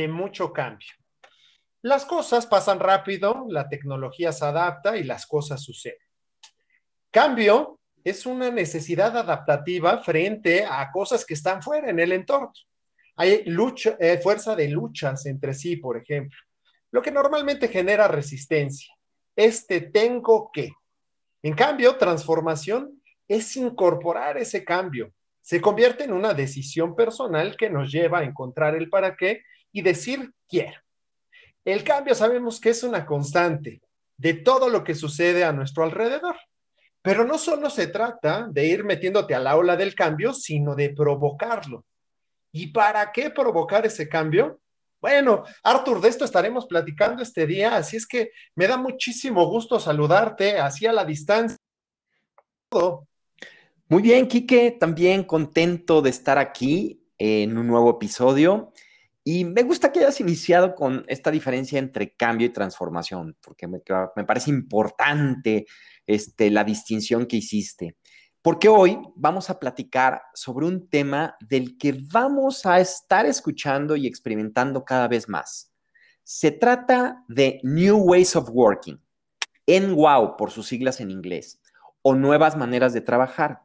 de mucho cambio. Las cosas pasan rápido, la tecnología se adapta y las cosas suceden. Cambio es una necesidad adaptativa frente a cosas que están fuera en el entorno. Hay lucha, eh, fuerza de luchas entre sí, por ejemplo, lo que normalmente genera resistencia. Este tengo que. En cambio, transformación es incorporar ese cambio. Se convierte en una decisión personal que nos lleva a encontrar el para qué y decir quiero. El cambio sabemos que es una constante de todo lo que sucede a nuestro alrededor. Pero no solo se trata de ir metiéndote a la ola del cambio, sino de provocarlo. ¿Y para qué provocar ese cambio? Bueno, Arthur, de esto estaremos platicando este día, así es que me da muchísimo gusto saludarte así a la distancia. Muy bien, Quique, también contento de estar aquí en un nuevo episodio. Y me gusta que hayas iniciado con esta diferencia entre cambio y transformación, porque me, parece importante este, la distinción que hiciste. Porque hoy vamos a platicar sobre un tema del que vamos a estar escuchando y experimentando cada vez más. Se trata de New Ways of Working, NWOW por sus siglas en inglés, o nuevas maneras de trabajar.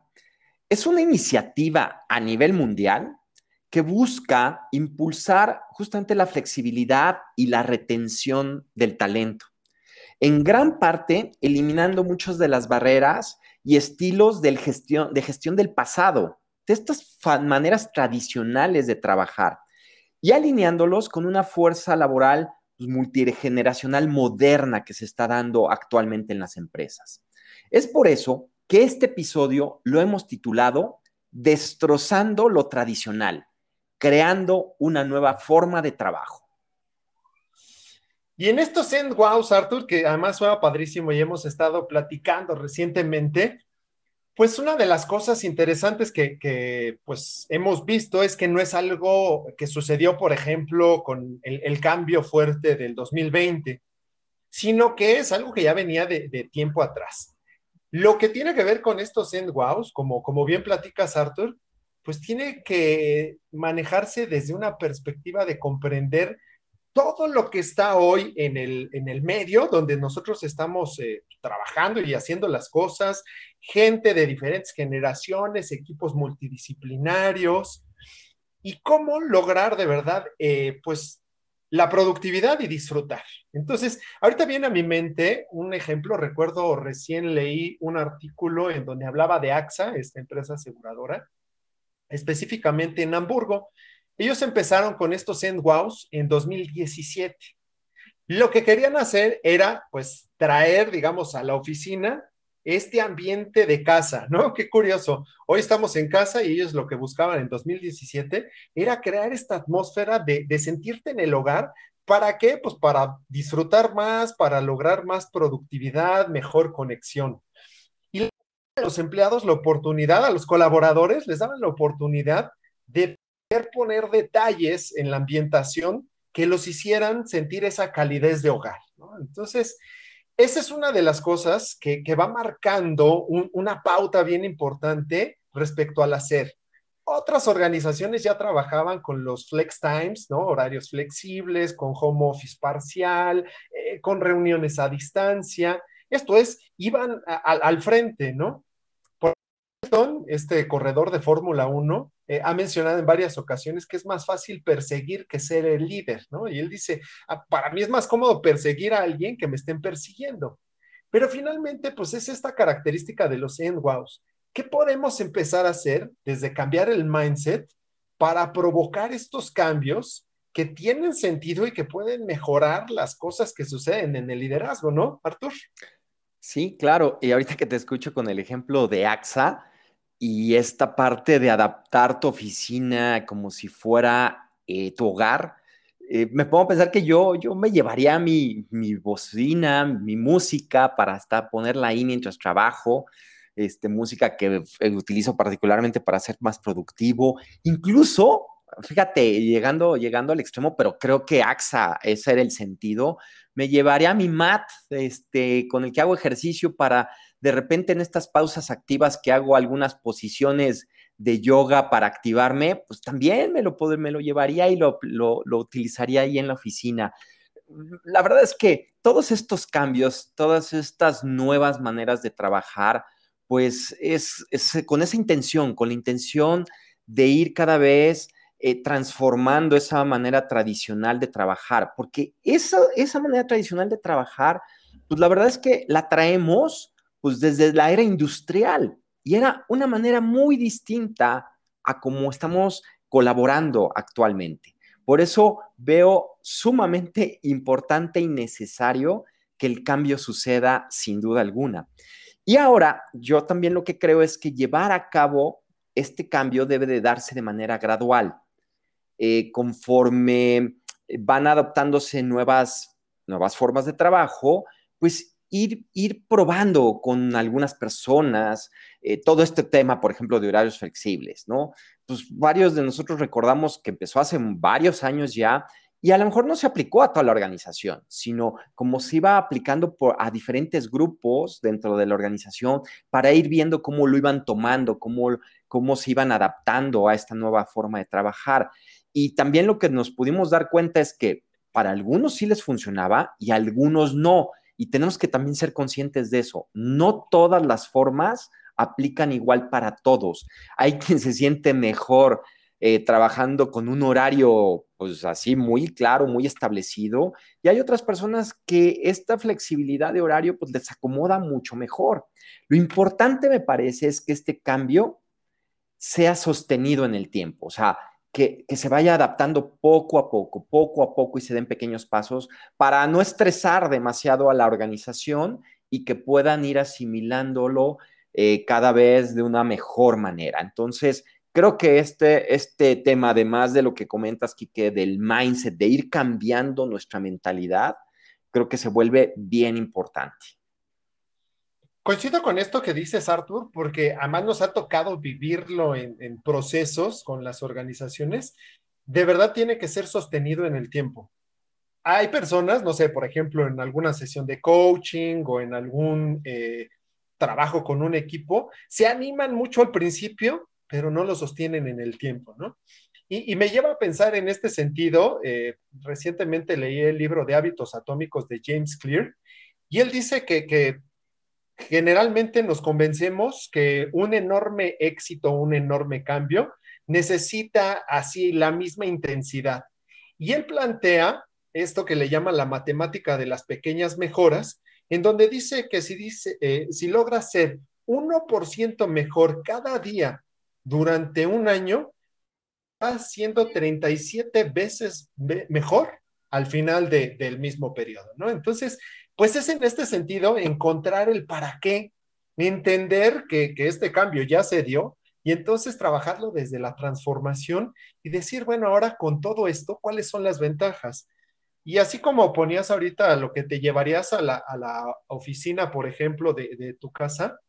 Es una iniciativa a nivel mundial que busca impulsar justamente la flexibilidad y la retención del talento en gran parte eliminando muchas de las barreras y estilos de gestión del pasado, de estas maneras tradicionales de trabajar, y alineándolos con una fuerza laboral pues, multigeneracional moderna que se está dando actualmente en las empresas. Es por eso que este episodio lo hemos titulado Destrozando lo tradicional, creando una nueva forma de trabajo. Y en estos End Wows, Arthur, que además suena padrísimo y hemos estado platicando recientemente, pues una de las cosas interesantes que, pues hemos visto es que no es algo que sucedió, por ejemplo, con el, cambio fuerte del 2020, sino que es algo que ya venía de, tiempo atrás. Lo que tiene que ver con estos End Wows, como, como bien platicas, Arthur, pues tiene que manejarse desde una perspectiva de comprender todo lo que está hoy en el, en el medio, donde nosotros estamos eh, trabajando y haciendo las cosas, gente de diferentes generaciones, equipos multidisciplinarios, y cómo lograr de verdad, eh, pues, la productividad y disfrutar. Entonces, ahorita viene a mi mente un ejemplo, recuerdo recién leí un artículo en donde hablaba de AXA, esta empresa aseguradora, específicamente en Hamburgo, ellos empezaron con estos EndWows en 2017. Lo que querían hacer era, pues, traer, digamos, a la oficina este ambiente de casa, ¿no? Qué curioso. Hoy estamos en casa y ellos lo que buscaban en 2017 era crear esta atmósfera de, de sentirte en el hogar. ¿Para qué? Pues para disfrutar más, para lograr más productividad, mejor conexión. A los empleados la oportunidad, a los colaboradores les daban la oportunidad de poner detalles en la ambientación que los hicieran sentir esa calidez de hogar. Entonces, esa es una de las cosas que, va marcando una pauta bien importante respecto al hacer. Otras organizaciones ya trabajaban con los flex times, ¿no? Horarios flexibles, con home office parcial, eh, con reuniones a distancia. Esto es, iban al frente, ¿no? Este corredor de Fórmula 1, eh, ha mencionado en varias ocasiones que es más fácil perseguir que ser el líder, ¿no? Y él dice, ah, para mí es más cómodo perseguir a alguien que me estén persiguiendo. Pero finalmente, pues es esta característica de los NWOWs. ¿Qué podemos empezar a hacer desde cambiar el mindset para provocar estos cambios que tienen sentido y que pueden mejorar las cosas que suceden en el liderazgo, ¿no, Artur? Sí, claro. Y ahorita que te escucho con el ejemplo de AXA, y esta parte de adaptar tu oficina como si fuera eh, tu hogar, eh, me pongo a pensar que yo, yo me llevaría mi, mi bocina, mi música para hasta ponerla ahí mientras trabajo, este, música que eh, utilizo particularmente para ser más productivo, incluso, fíjate, llegando, llegando al extremo, pero creo que AXA, ese era el sentido, me llevaría mi mat este, con el que hago ejercicio para de repente en estas pausas activas que hago algunas posiciones de yoga para activarme, pues también me lo, me lo llevaría y lo, utilizaría ahí en la oficina. La verdad es que todos estos cambios, todas estas nuevas maneras de trabajar, pues es, con esa intención, con la intención de ir cada vez eh, transformando esa manera tradicional de trabajar, porque esa, esa manera tradicional de trabajar, pues la verdad es que la traemos pues desde la era industrial y era una manera muy distinta a cómo estamos colaborando actualmente. Por eso veo sumamente importante y necesario que el cambio suceda sin duda alguna. Y ahora yo también lo que creo es que llevar a cabo este cambio debe de darse de manera gradual. Eh, conforme van adoptándose nuevas, nuevas formas de trabajo, pues ir, probando con algunas personas eh, todo este tema, por ejemplo, de horarios flexibles, ¿no? Pues varios de nosotros recordamos que empezó hace varios años ya y a lo mejor no se aplicó a toda la organización, sino como se iba aplicando a diferentes grupos dentro de la organización para ir viendo cómo lo iban tomando, cómo, cómo se iban adaptando a esta nueva forma de trabajar. Y también lo que nos pudimos dar cuenta es que para algunos sí les funcionaba y algunos no. Y tenemos que también ser conscientes de eso. No todas las formas aplican igual para todos. Hay quien se siente mejor eh, trabajando con un horario, pues así, muy claro, muy establecido, y hay otras personas que esta flexibilidad de horario, pues les acomoda mucho mejor. Lo importante, me parece, es que este cambio sea sostenido en el tiempo. O sea, que, se vaya adaptando poco a poco, poco a poco y se den pequeños pasos para no estresar demasiado a la organización y que puedan ir asimilándolo eh, cada vez de una mejor manera. Entonces, creo que este, este tema, además de lo que comentas, Kike, del mindset, de ir cambiando nuestra mentalidad, creo que se vuelve bien importante. Coincido con esto que dices, Arthur, porque además nos ha tocado vivirlo en, procesos con las organizaciones. De verdad tiene que ser sostenido en el tiempo. Hay personas, no sé, por ejemplo, en alguna sesión de coaching o en algún eh, trabajo con un equipo, se animan mucho al principio, pero no lo sostienen en el tiempo, ¿no? Y, me lleva a pensar en este sentido. Eh, recientemente leí el libro de hábitos atómicos de James Clear y él dice que, que generalmente nos convencemos que un enorme éxito, un enorme cambio, necesita así la misma intensidad. Y él plantea esto que le llama la matemática de las pequeñas mejoras, en donde dice que si, dice, eh, si logra ser 1% mejor cada día durante un año, va siendo 37 veces mejor al final del mismo periodo, ¿no? Entonces, pues es en este sentido encontrar el para qué, entender que, este cambio ya se dio y entonces trabajarlo desde la transformación y decir, bueno, ahora con todo esto, ¿cuáles son las ventajas? Y así como ponías ahorita lo que te llevarías a la, oficina, por ejemplo, de, de, tu casa,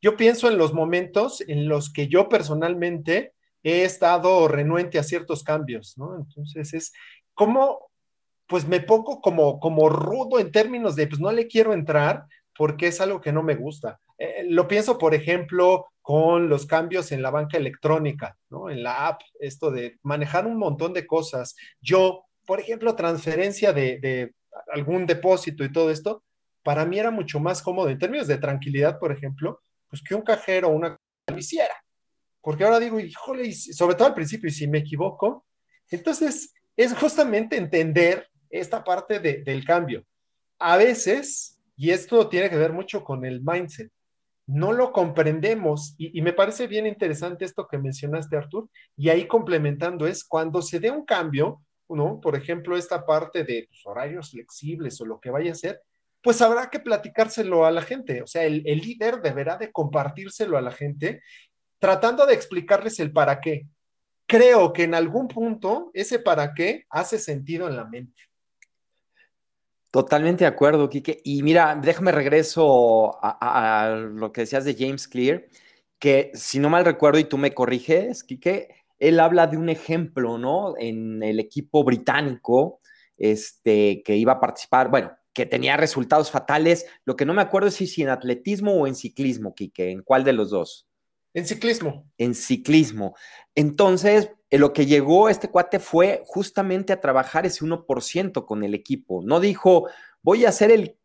yo pienso en los momentos en los que yo personalmente he estado renuente a ciertos cambios, ¿no? Entonces es cómo pues me pongo como, como rudo en términos de, pues no le quiero entrar porque es algo que no me gusta. Eh, lo pienso, por ejemplo, con los cambios en la banca electrónica, ¿no? En la app, esto de manejar un montón de cosas. Yo, por ejemplo, transferencia de, de algún depósito y todo esto, para mí era mucho más cómodo en términos de tranquilidad, por ejemplo, pues que un cajero o una lo hiciera. Porque ahora digo, híjole, sobre todo al principio, y si me equivoco, entonces es justamente entender esta parte del cambio. A veces, y esto tiene que ver mucho con el mindset, no lo comprendemos y, me parece bien interesante esto que mencionaste, Artur, y ahí complementando es cuando se dé un cambio, ¿no? Por ejemplo, esta parte de horarios flexibles o lo que vaya a ser, pues habrá que platicárselo a la gente. O sea, el, el líder deberá de compartírselo a la gente, tratando de explicarles el para qué. Creo que en algún punto ese para qué hace sentido en la mente. Totalmente de acuerdo, Kike. Y mira, déjame regreso a, lo que decías de James Clear, que si no mal recuerdo y tú me corriges, Kike, él habla de un ejemplo, ¿no? En el equipo británico, este, que iba a participar, bueno, que tenía resultados fatales. Lo que no me acuerdo es si en atletismo o en ciclismo, Kike, ¿en cuál de los dos? En ciclismo. En ciclismo. Entonces, lo que llegó este cuate fue justamente a trabajar ese 1% con el equipo. No dijo, voy a hacer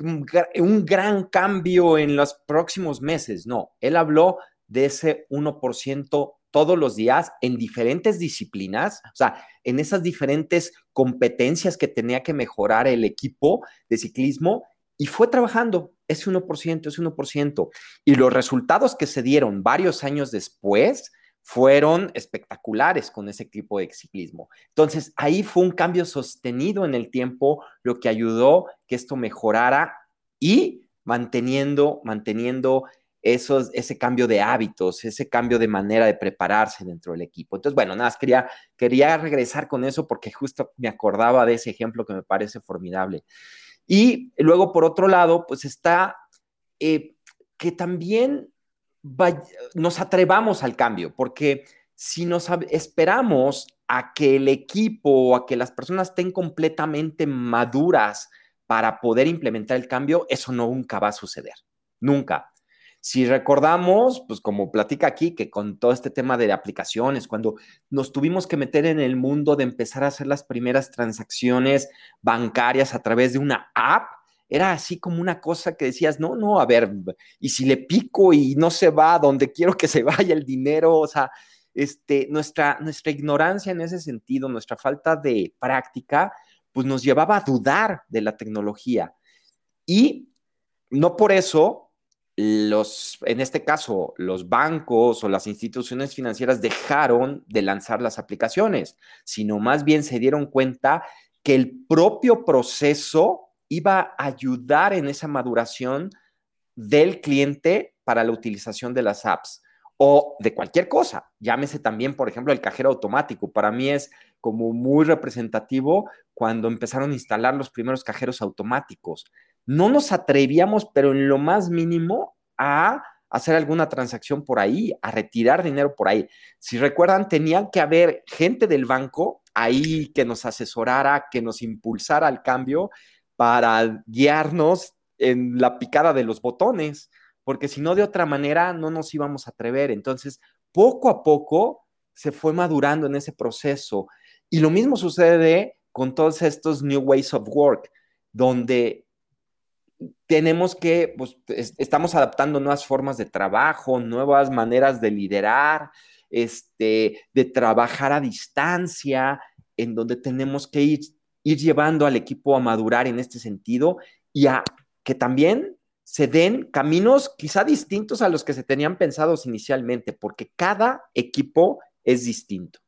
un gran cambio en los próximos meses. No, él habló de ese 1% todos los días en diferentes disciplinas, o sea, en esas diferentes competencias que tenía que mejorar el equipo de ciclismo y fue trabajando ese 1%, ese 1%. Y los resultados que se dieron varios años después fueron espectaculares con ese equipo de ciclismo. Entonces, ahí fue un cambio sostenido en el tiempo, lo que ayudó que esto mejorara y manteniendo, manteniendo esos, ese cambio de hábitos, ese cambio de manera de prepararse dentro del equipo. Entonces, bueno, nada más quería, quería regresar con eso porque justo me acordaba de ese ejemplo que me parece formidable. Y luego, por otro lado, pues está eh, que también nos atrevamos al cambio, porque si nos esperamos a que el equipo o a que las personas estén completamente maduras para poder implementar el cambio, eso nunca va a suceder, nunca. Si recordamos, pues como platica aquí, que con todo este tema de aplicaciones, cuando nos tuvimos que meter en el mundo de empezar a hacer las primeras transacciones bancarias a través de una app, era así como una cosa que decías, no, no, a ver, y si le pico y no se va donde quiero que se vaya el dinero, o sea, este, nuestra, nuestra ignorancia en ese sentido, nuestra falta de práctica, pues nos llevaba a dudar de la tecnología. Y no por eso los, en este caso, los bancos o las instituciones financieras dejaron de lanzar las aplicaciones, sino más bien se dieron cuenta que el propio proceso iba a ayudar en esa maduración del cliente para la utilización de las apps o de cualquier cosa. Llámese también, por ejemplo, el cajero automático. Para mí es como muy representativo cuando empezaron a instalar los primeros cajeros automáticos no nos atrevíamos, pero en lo más mínimo, a hacer alguna transacción por ahí, a retirar dinero por ahí. Si recuerdan, tenían que haber gente del banco ahí que nos asesorara, que nos impulsara al cambio para guiarnos en la picada de los botones, porque si no, de otra manera no nos íbamos a atrever. Entonces, poco a poco se fue madurando en ese proceso. Y lo mismo sucede con todos estos New Ways of Work, donde tenemos que, pues, estamos adaptando nuevas formas de trabajo, nuevas maneras de liderar, este, de trabajar a distancia, en donde tenemos que ir, ir llevando al equipo a madurar en este sentido y a que también se den caminos quizá distintos a los que se tenían pensados inicialmente, porque cada equipo es distinto.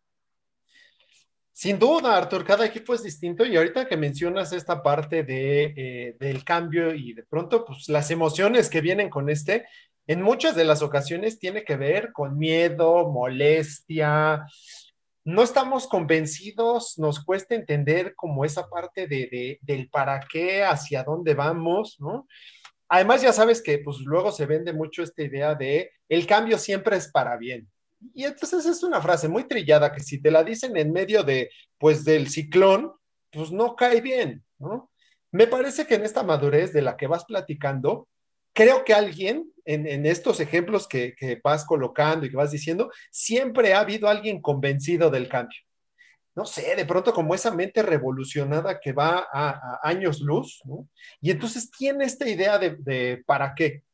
Sin duda, Artur, cada equipo es distinto y ahorita que mencionas esta parte de, eh, del cambio y de pronto, pues las emociones que vienen con este, en muchas de las ocasiones tiene que ver con miedo, molestia, no estamos convencidos, nos cuesta entender como esa parte de, del para qué, hacia dónde vamos, ¿no? Además, ya sabes que pues luego se vende mucho esta idea de el cambio siempre es para bien. Y entonces es una frase muy trillada que si te la dicen en medio de, pues, del ciclón, pues no cae bien, ¿no? Me parece que en esta madurez de la que vas platicando, creo que alguien, en, estos ejemplos que, vas colocando y que vas diciendo, siempre ha habido alguien convencido del cambio. No sé, de pronto como esa mente revolucionada que va a, años luz, ¿no? Y entonces tiene esta idea de, de para qué,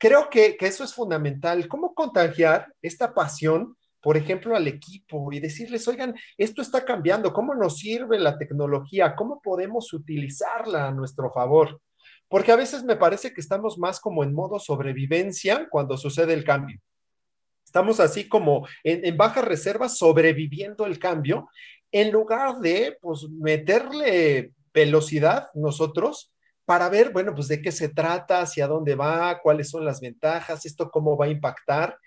creo que, eso es fundamental. ¿Cómo contagiar esta pasión, por ejemplo, al equipo y decirles, oigan, esto está cambiando, ¿cómo nos sirve la tecnología? ¿Cómo podemos utilizarla a nuestro favor? Porque a veces me parece que estamos más como en modo sobrevivencia cuando sucede el cambio. Estamos así como en, en baja reserva sobreviviendo el cambio en lugar de pues meterle velocidad nosotros para ver, bueno, pues de qué se trata, hacia dónde va, cuáles son las ventajas, esto cómo va a impactar.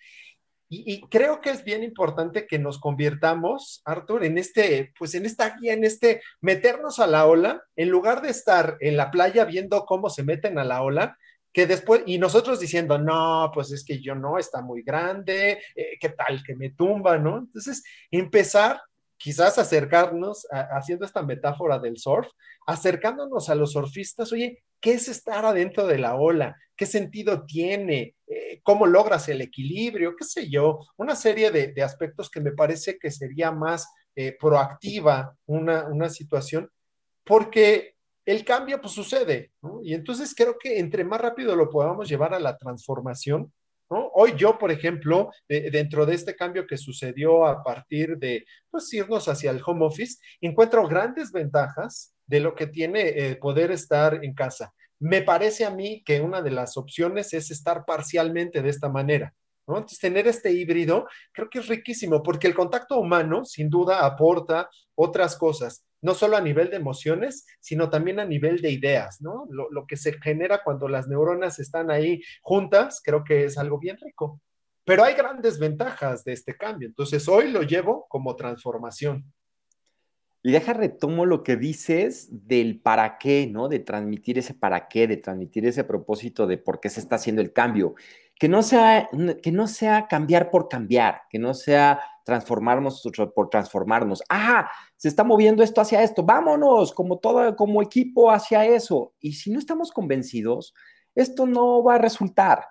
Y, creo que es bien importante que nos convirtamos, Arthur, en este, pues en esta guía, en este meternos a la ola, en lugar de estar en la playa viendo cómo se meten a la ola, que después, y nosotros diciendo, no, pues es que yo no, está muy grande, eh, ¿qué tal que me tumba, no? Entonces, empezar quizás acercarnos, haciendo esta metáfora del surf, acercándonos a los surfistas, oye, ¿qué es estar adentro de la ola? ¿Qué sentido tiene? Eh, ¿Cómo logras el equilibrio? ¿Qué sé yo? Una serie de, aspectos que me parece que sería más eh, proactiva una, una situación, porque el cambio pues sucede, ¿no? Y entonces creo que entre más rápido lo podamos llevar a la transformación, Hoy yo, por ejemplo, dentro de este cambio que sucedió a partir de pues, irnos hacia el home office, encuentro grandes ventajas de lo que tiene eh, poder estar en casa. Me parece a mí que una de las opciones es estar parcialmente de esta manera. Entonces, tener este híbrido creo que es riquísimo porque el contacto humano sin duda aporta otras cosas, no solo a nivel de emociones, sino también a nivel de ideas, ¿no? Lo, lo que se genera cuando las neuronas están ahí juntas, creo que es algo bien rico. Pero hay grandes ventajas de este cambio, entonces hoy lo llevo como transformación. Y deja retomo lo que dices del para qué, ¿no? De transmitir ese para qué, de transmitir ese propósito de por qué se está haciendo el cambio. Que no sea, que no sea cambiar por cambiar, que no sea transformarnos por transformarnos. Ah, se está moviendo esto hacia esto, vámonos, como todo, como equipo hacia eso. Y si no estamos convencidos, esto no va a resultar.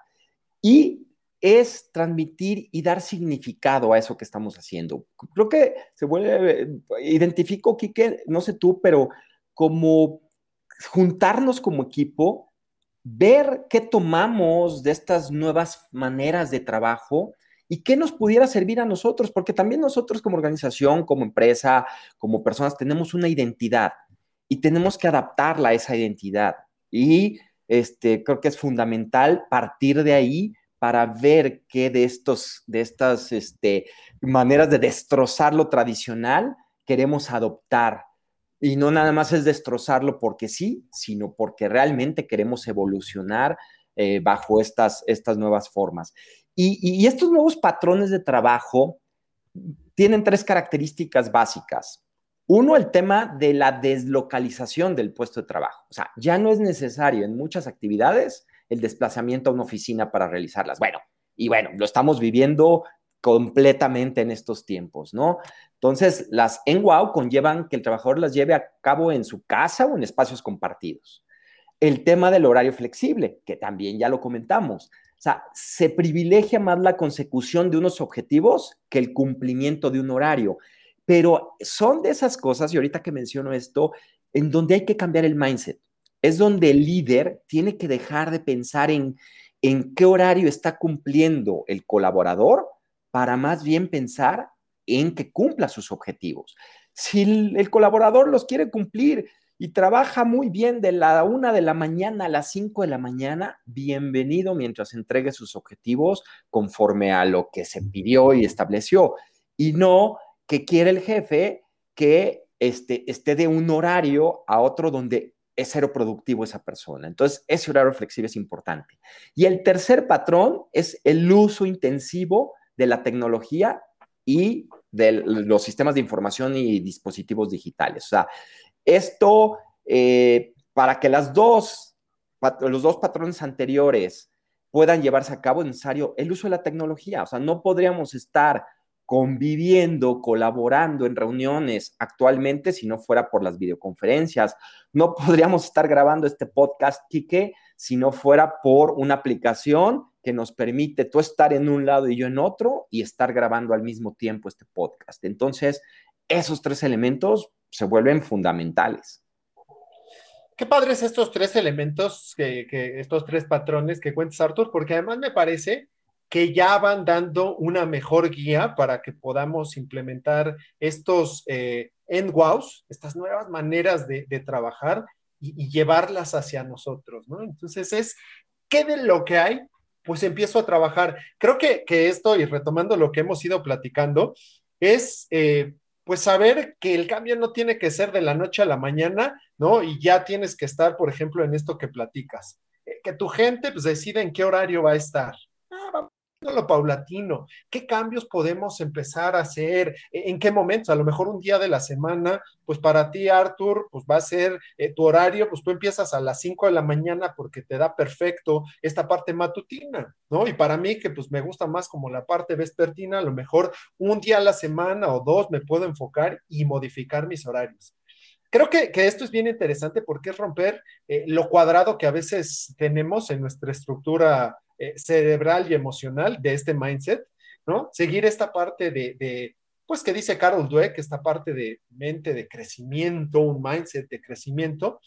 Y es transmitir y dar significado a eso que estamos haciendo. Creo que se vuelve, identifico, Quique, no sé tú, pero como juntarnos como equipo, ver qué tomamos de estas nuevas maneras de trabajo y qué nos pudiera servir a nosotros, porque también nosotros como organización, como empresa, como personas, tenemos una identidad y tenemos que adaptarla a esa identidad. Y este, creo que es fundamental partir de ahí para ver qué de, estos, de estas este, maneras de destrozar lo tradicional queremos adoptar. Y no nada más es destrozarlo porque sí, sino porque realmente queremos evolucionar eh, bajo estas, estas nuevas formas. Y, y, estos nuevos patrones de trabajo tienen tres características básicas. Uno, el tema de la deslocalización del puesto de trabajo. O sea, ya no es necesario en muchas actividades el desplazamiento a una oficina para realizarlas. Bueno, y bueno, lo estamos viviendo completamente en estos tiempos, ¿no? Entonces, las en wow conllevan que el trabajador las lleve a cabo en su casa o en espacios compartidos. El tema del horario flexible, que también ya lo comentamos. O sea, se privilegia más la consecución de unos objetivos que el cumplimiento de un horario. Pero son de esas cosas, y ahorita que menciono esto, en donde hay que cambiar el mindset es donde el líder tiene que dejar de pensar en, en qué horario está cumpliendo el colaborador para más bien pensar en que cumpla sus objetivos. Si el, colaborador los quiere cumplir y trabaja muy bien de la una de la mañana a las cinco de la mañana, bienvenido mientras entregue sus objetivos conforme a lo que se pidió y estableció. Y no que quiere el jefe que este, esté de un horario a otro donde es cero productivo esa persona. Entonces, ese horario flexible es importante. Y el tercer patrón es el uso intensivo de la tecnología y de los sistemas de información y dispositivos digitales. O sea, esto, eh, para que las dos, los dos patrones anteriores puedan llevarse a cabo, es necesario el uso de la tecnología. O sea, no podríamos estar conviviendo, colaborando en reuniones actualmente si no fuera por las videoconferencias. No podríamos estar grabando este podcast, Quique, si no fuera por una aplicación que nos permite tú estar en un lado y yo en otro y estar grabando al mismo tiempo este podcast. Entonces, esos tres elementos se vuelven fundamentales. Qué padres estos tres elementos, que, estos tres patrones que cuentas, Artur, porque además me parece que ya van dando una mejor guía para que podamos implementar estos eh, end estas nuevas maneras de, trabajar y, llevarlas hacia nosotros, ¿no? Entonces es, ¿qué de lo que hay? Pues empiezo a trabajar. Creo que, esto, y retomando lo que hemos ido platicando, es eh, pues saber que el cambio no tiene que ser de la noche a la mañana, ¿no? Y ya tienes que estar, por ejemplo, en esto que platicas. Eh, que tu gente pues decida en qué horario va a estar. Lo paulatino, qué cambios podemos empezar a hacer, en qué momentos, a lo mejor un día de la semana, pues para ti, Arthur, pues va a ser eh, tu horario, pues tú empiezas a las 5 de la mañana porque te da perfecto esta parte matutina, ¿no? Y para mí, que pues me gusta más como la parte vespertina, a lo mejor un día a la semana o dos me puedo enfocar y modificar mis horarios. Creo que, esto es bien interesante porque es romper eh, lo cuadrado que a veces tenemos en nuestra estructura eh, cerebral y emocional de este mindset, ¿no? Seguir esta parte de, pues que dice Carol Dweck, esta parte de mente de crecimiento, un mindset de crecimiento,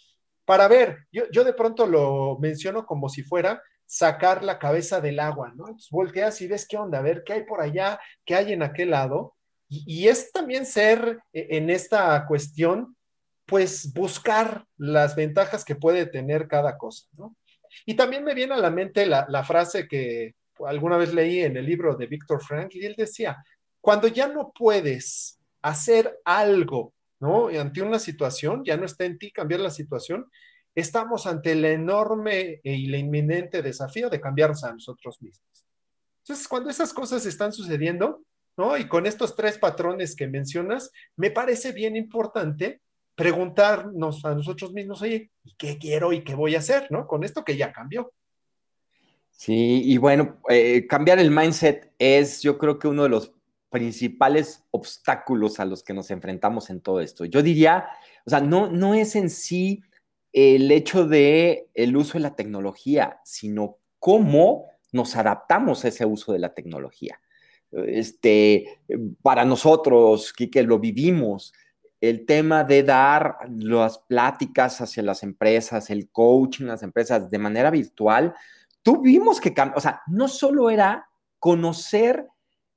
para ver, yo, yo de pronto lo menciono como si fuera sacar la cabeza del agua, ¿no? Entonces volteas y ves qué onda, a ver qué hay por allá, qué hay en aquel lado. Y, y es también ser eh, en esta cuestión pues buscar las ventajas que puede tener cada cosa, ¿no? Y también me viene a la mente la, frase que alguna vez leí en el libro de Víctor Frank y él decía, cuando ya no puedes hacer algo, ¿no? Ante una situación, ya no está en ti cambiar la situación, estamos ante el enorme y la inminente desafío de cambiarnos a nosotros mismos. Entonces, cuando esas cosas están sucediendo, ¿no? Y con estos tres patrones que mencionas, me parece bien importante preguntarnos a nosotros mismos, oye, ¿y qué quiero y qué voy a hacer, ¿no? Con esto que ya cambió. Sí, y bueno, eh, cambiar el mindset es yo creo que uno de los principales obstáculos a los que nos enfrentamos en todo esto. Yo diría, o sea, no, no es en sí el hecho de el uso de la tecnología, sino cómo nos adaptamos a ese uso de la tecnología. Este, para nosotros, que lo vivimos, el tema de dar las pláticas hacia las empresas, el coaching a las empresas de manera virtual, tuvimos que cambiar, o sea, no solo era conocer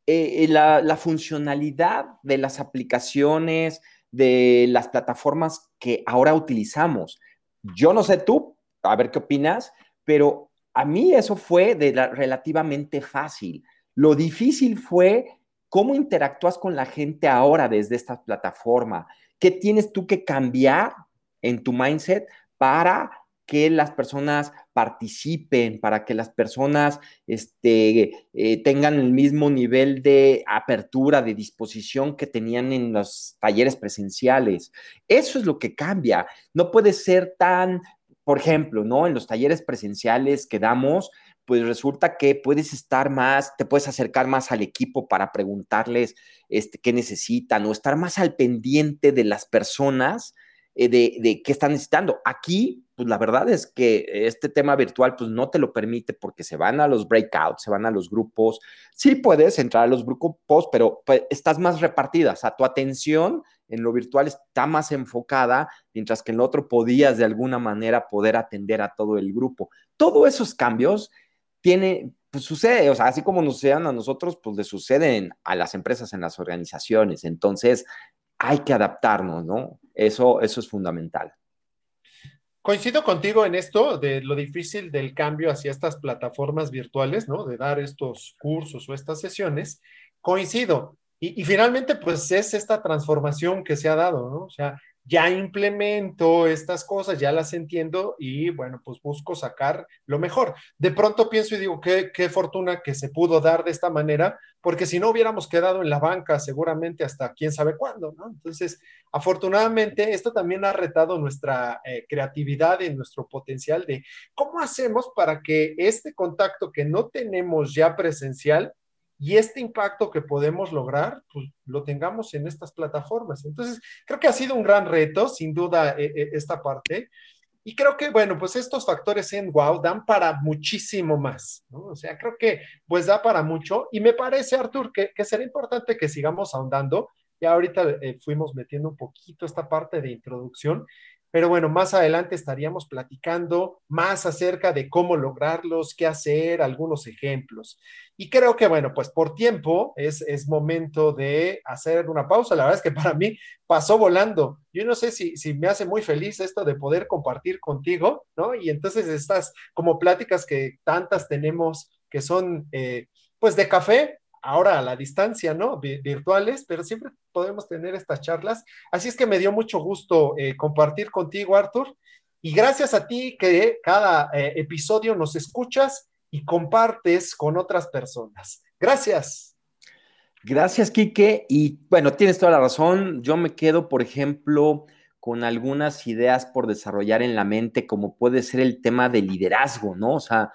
eh, la, la, funcionalidad de las aplicaciones, de las plataformas que ahora utilizamos. Yo no sé tú, a ver qué opinas, pero a mí eso fue de relativamente fácil. Lo difícil fue ¿Cómo interactúas con la gente ahora desde esta plataforma? ¿Qué tienes tú que cambiar en tu mindset para que las personas participen, para que las personas este, eh, tengan el mismo nivel de apertura, de disposición que tenían en los talleres presenciales. Eso es lo que cambia. No puede ser tan, por ejemplo, ¿no? En los talleres presenciales que damos, pues resulta que puedes estar más, te puedes acercar más al equipo para preguntarles este, qué necesitan o estar más al pendiente de las personas eh, de, de, qué están necesitando. Aquí, pues la verdad es que este tema virtual, pues no te lo permite porque se van a los breakouts, se van a los grupos. Sí puedes entrar a los grupos, pero pues, estás más repartida, o sea, tu atención en lo virtual está más enfocada, mientras que en lo otro podías de alguna manera poder atender a todo el grupo. Todos esos cambios tiene, pues sucede, o sea, así como nos suceden a nosotros, pues le suceden a las empresas, en las organizaciones. Entonces, hay que adaptarnos, ¿no? Eso, eso es fundamental. Coincido contigo en esto de lo difícil del cambio hacia estas plataformas virtuales, ¿no? De dar estos cursos o estas sesiones. Coincido. Y, y finalmente, pues es esta transformación que se ha dado, ¿no? O sea, ya implemento estas cosas, ya las entiendo y bueno, pues busco sacar lo mejor. De pronto pienso y digo, qué, qué fortuna que se pudo dar de esta manera, porque si no hubiéramos quedado en la banca seguramente hasta quién sabe cuándo, ¿no? Entonces, afortunadamente, esto también ha retado nuestra eh, creatividad y nuestro potencial de cómo hacemos para que este contacto que no tenemos ya presencial, y este impacto que podemos lograr, pues lo tengamos en estas plataformas. Entonces, creo que ha sido un gran reto, sin duda, e, e, esta parte. Y creo que, bueno, pues estos factores en Wow dan para muchísimo más, ¿no? O sea, creo que pues da para mucho. Y me parece, Artur, que, que será importante que sigamos ahondando. Ya ahorita eh, fuimos metiendo un poquito esta parte de introducción, pero bueno, más adelante estaríamos platicando más acerca de cómo lograrlos, qué hacer, algunos ejemplos. Y creo que, bueno, pues por tiempo es, es momento de hacer una pausa. La verdad es que para mí pasó volando. Yo no sé si, si me hace muy feliz esto de poder compartir contigo, ¿no? Y entonces estas como pláticas que tantas tenemos que son, eh, pues, de café, ahora a la distancia, ¿no? virtuales, pero siempre podemos tener estas charlas. Así es que me dio mucho gusto eh, compartir contigo, Arthur. Y gracias a ti que cada eh, episodio nos escuchas y compartes con otras personas. Gracias. Gracias, Quique. Y bueno, tienes toda la razón. Yo me quedo, por ejemplo, con algunas ideas por desarrollar en la mente, como puede ser el tema de liderazgo, ¿no? O sea,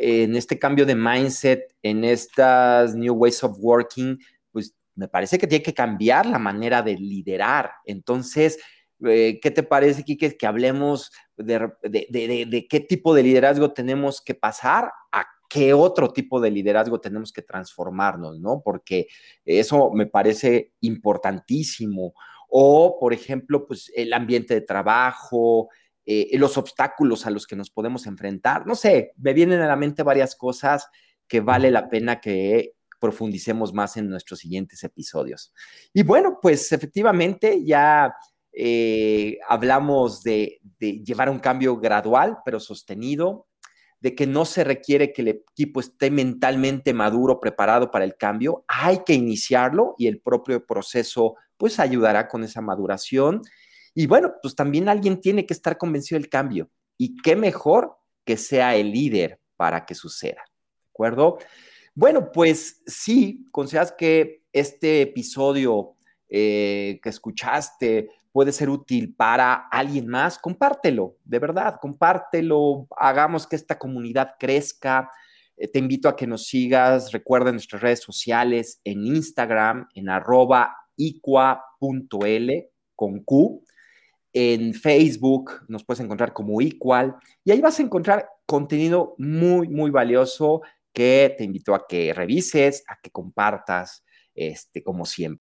en este cambio de mindset, en estas new ways of working, pues me parece que tiene que cambiar la manera de liderar. Entonces, eh, ¿qué te parece, Kike, que hablemos de, qué tipo de liderazgo tenemos que pasar a qué otro tipo de liderazgo tenemos que transformarnos, ¿no? Porque eso me parece importantísimo. O, por ejemplo, pues el ambiente de trabajo, eh, los obstáculos a los que nos podemos enfrentar. No sé, me vienen a la mente varias cosas que vale la pena que profundicemos más en nuestros siguientes episodios. Y bueno, pues efectivamente ya eh, hablamos de, llevar un cambio gradual, pero sostenido, de que no se requiere que el equipo esté mentalmente maduro, preparado para el cambio, hay que iniciarlo y el propio proceso pues ayudará con esa maduración. Y bueno, pues también alguien tiene que estar convencido del cambio. Y qué mejor que sea el líder para que suceda. ¿De acuerdo? Bueno, pues sí, consideras que este episodio eh, que escuchaste puede ser útil para alguien más, compártelo, de verdad, compártelo, hagamos que esta comunidad crezca. Eh, te invito a que nos sigas, recuerda nuestras redes sociales, en Instagram, en arroba iqua.l con Q. En Facebook nos puedes encontrar como Equal y ahí vas a encontrar contenido muy, muy valioso que te invito a que revises, a que compartas, este, como siempre.